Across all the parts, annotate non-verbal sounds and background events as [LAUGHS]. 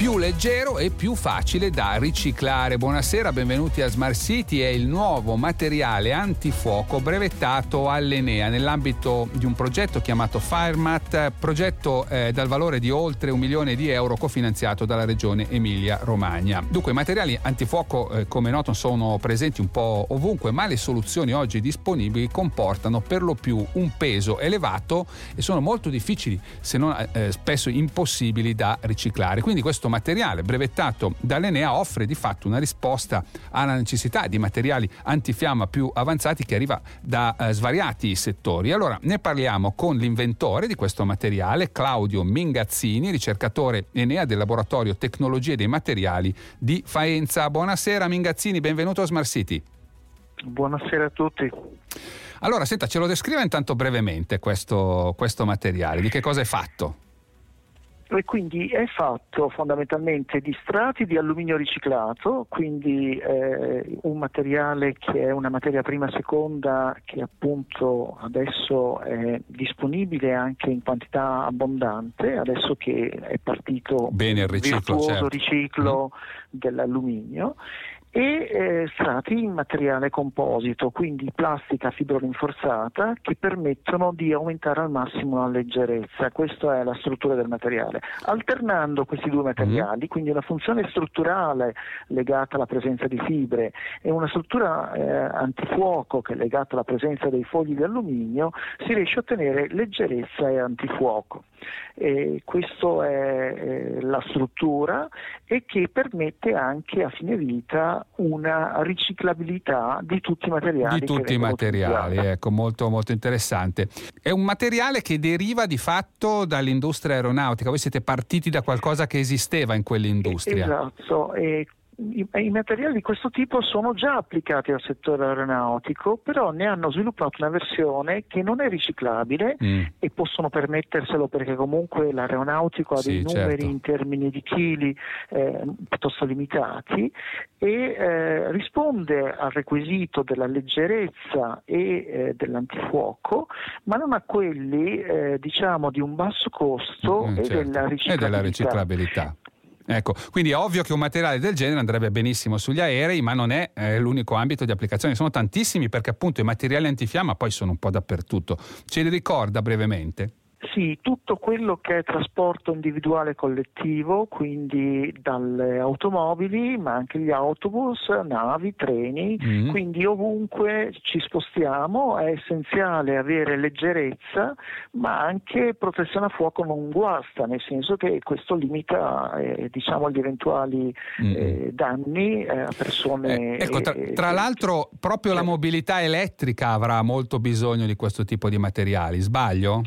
più leggero e più facile da riciclare. Buonasera, benvenuti a Smart City, è il nuovo materiale antifuoco brevettato all'Enea nell'ambito di un progetto chiamato Firemat, progetto eh, dal valore di oltre un milione di euro cofinanziato dalla regione Emilia-Romagna. Dunque i materiali antifuoco eh, come noto sono presenti un po' ovunque, ma le soluzioni oggi disponibili comportano per lo più un peso elevato e sono molto difficili, se non eh, spesso impossibili da riciclare. Quindi questo materiale brevettato dall'Enea offre di fatto una risposta alla necessità di materiali antifiamma più avanzati che arriva da eh, svariati settori. Allora ne parliamo con l'inventore di questo materiale, Claudio Mingazzini, ricercatore Enea del laboratorio Tecnologie dei Materiali di Faenza. Buonasera Mingazzini, benvenuto a Smart City. Buonasera a tutti. Allora, senta, ce lo descriva intanto brevemente questo, questo materiale, di che cosa è fatto? E quindi è fatto fondamentalmente di strati di alluminio riciclato, quindi eh, un materiale che è una materia prima seconda che appunto adesso è disponibile anche in quantità abbondante, adesso che è partito Bene il riciclo, certo. riciclo mm. dell'alluminio e eh, strati in materiale composito, quindi plastica fibrorinforzata che permettono di aumentare al massimo la leggerezza, questa è la struttura del materiale. Alternando questi due materiali, mm. quindi una funzione strutturale legata alla presenza di fibre e una struttura eh, antifuoco che è legata alla presenza dei fogli di alluminio, si riesce a ottenere leggerezza e antifuoco. E questa è eh, la struttura e che permette anche a fine vita una riciclabilità di tutti i materiali. Di tutti i materiali, ecco, molto, molto interessante. È un materiale che deriva di fatto dall'industria aeronautica, voi siete partiti da qualcosa che esisteva in quell'industria. Esatto, e i, i, materiali di questo tipo sono già applicati al settore aeronautico, però ne hanno sviluppato una versione che non è riciclabile mm. e possono permetterselo perché comunque l'aeronautico ha dei numeri certo. in termini di chili eh, piuttosto limitati e eh, risponde al requisito della leggerezza e eh, dell'antifuoco, ma non a quelli eh, diciamo di un basso costo mm, e, certo. della e della riciclabilità. Ecco, quindi è ovvio che un materiale del genere andrebbe benissimo sugli aerei, ma non è eh, l'unico ambito di applicazione. Sono tantissimi perché appunto i materiali antifiamma poi sono un po' dappertutto. Ce li ricorda brevemente? Sì, tutto quello che è trasporto individuale collettivo, quindi dalle automobili, ma anche gli autobus, navi, treni, mm-hmm. quindi ovunque ci spostiamo è essenziale avere leggerezza, ma anche protezione a fuoco non guasta, nel senso che questo limita eh, diciamo, gli eventuali mm-hmm. eh, danni eh, a persone. Eh, ecco, tra, tra l'altro proprio la mobilità elettrica avrà molto bisogno di questo tipo di materiali, sbaglio?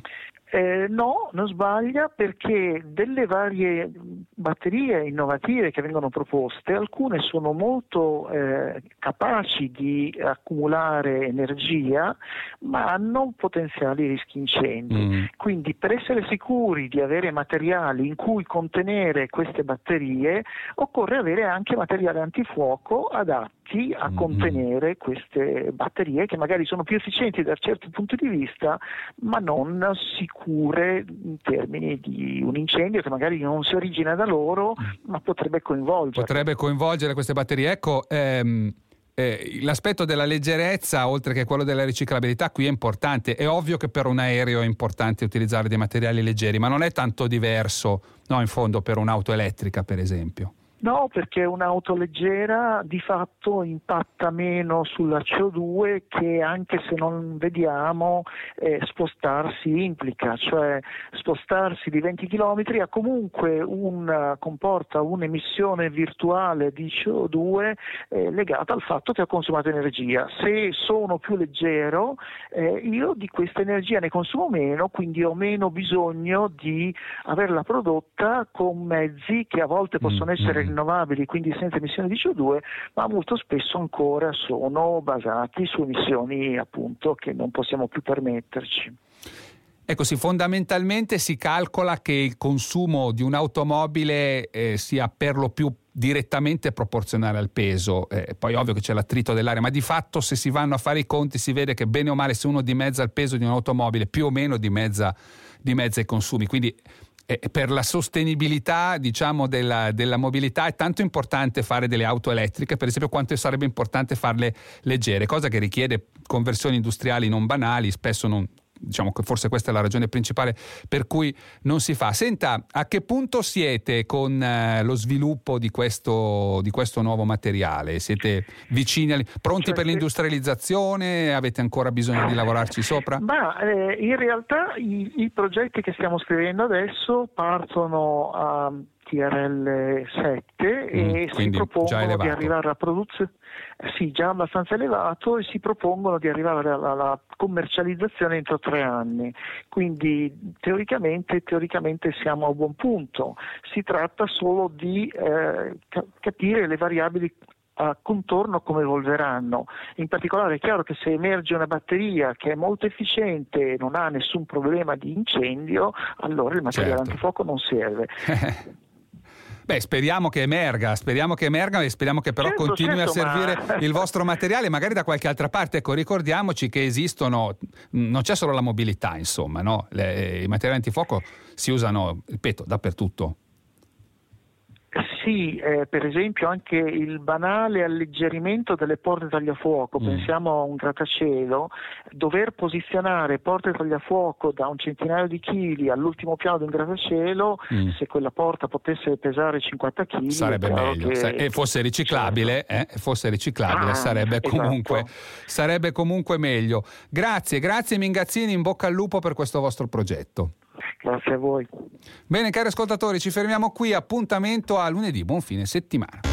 Eh, no, non sbaglia perché delle varie batterie innovative che vengono proposte, alcune sono molto eh, capaci di accumulare energia, ma hanno potenziali rischi incendi. Mm. Quindi per essere sicuri di avere materiali in cui contenere queste batterie, occorre avere anche materiale antifuoco adatto riusciti a mm-hmm. contenere queste batterie che magari sono più efficienti da certi punti di vista, ma non sicure in termini di un incendio che magari non si origina da loro, mm. ma potrebbe coinvolgere. Potrebbe coinvolgere queste batterie. Ecco, ehm, eh, l'aspetto della leggerezza, oltre che quello della riciclabilità, qui è importante. È ovvio che per un aereo è importante utilizzare dei materiali leggeri, ma non è tanto diverso, no, in fondo, per un'auto elettrica, per esempio. No, perché un'auto leggera di fatto impatta meno sulla CO2 che anche se non vediamo eh, spostarsi implica, cioè spostarsi di 20 km ha comunque un, comporta un'emissione virtuale di CO2 eh, legata al fatto che ha consumato energia. Se sono più leggero eh, io di questa energia ne consumo meno, quindi ho meno bisogno di averla prodotta con mezzi che a volte possono mm, essere mm rinnovabili, quindi senza emissioni di CO2, ma molto spesso ancora sono basati su emissioni appunto che non possiamo più permetterci. Ecco sì, fondamentalmente si calcola che il consumo di un'automobile eh, sia per lo più direttamente proporzionale al peso, eh, poi ovvio che c'è l'attrito dell'aria, ma di fatto se si vanno a fare i conti si vede che bene o male se uno dimezza il peso di un'automobile più o meno dimezza, dimezza i consumi, quindi per la sostenibilità diciamo, della, della, mobilità è tanto importante fare delle auto elettriche, per esempio quanto sarebbe importante farle leggere, cosa che richiede conversioni industriali non banali, spesso non, diciamo che forse questa è la ragione principale per cui non si fa. Senta, a che punto siete con eh, lo sviluppo di questo, di questo, nuovo materiale? Siete vicini, pronti cioè, per l'industrializzazione? Avete ancora bisogno di lavorarci sopra? Ma eh, in realtà i, i, progetti che stiamo scrivendo adesso partono a TRL 7 mm, e si propongono di arrivare a produzione sì, già abbastanza elevato e si propongono di arrivare alla, alla commercializzazione entro tre anni. Quindi teoricamente, teoricamente, siamo a buon punto. Si tratta solo di eh, capire le variabili a contorno come evolveranno. In particolare è chiaro che se emerge una batteria che è molto efficiente e non ha nessun problema di incendio, allora il materiale certo. antifuoco non serve. [LAUGHS] Beh, speriamo che emerga, speriamo che emerga e speriamo che però certo, continui certo, a servire ma... [LAUGHS] il vostro materiale magari da qualche altra parte. Ecco, ricordiamoci che esistono, non c'è solo la mobilità, insomma, no? Le, i materiali antifuoco si usano, ripeto, dappertutto. Sì, eh, per esempio anche il banale alleggerimento delle porte tagliafuoco, mm. pensiamo a un grattacielo, dover posizionare porte tagliafuoco da un centinaio di chili all'ultimo piano di un grattacielo, mm. se quella porta potesse pesare 50 kg sarebbe meglio, che... e fosse riciclabile, certo. eh, fosse riciclabile ah, sarebbe, esatto. comunque, sarebbe comunque meglio. Grazie, grazie Mingazzini, in bocca al lupo per questo vostro progetto. Grazie a voi. Bene, cari ascoltatori, ci fermiamo qui. Appuntamento a lunedì. Buon fine settimana.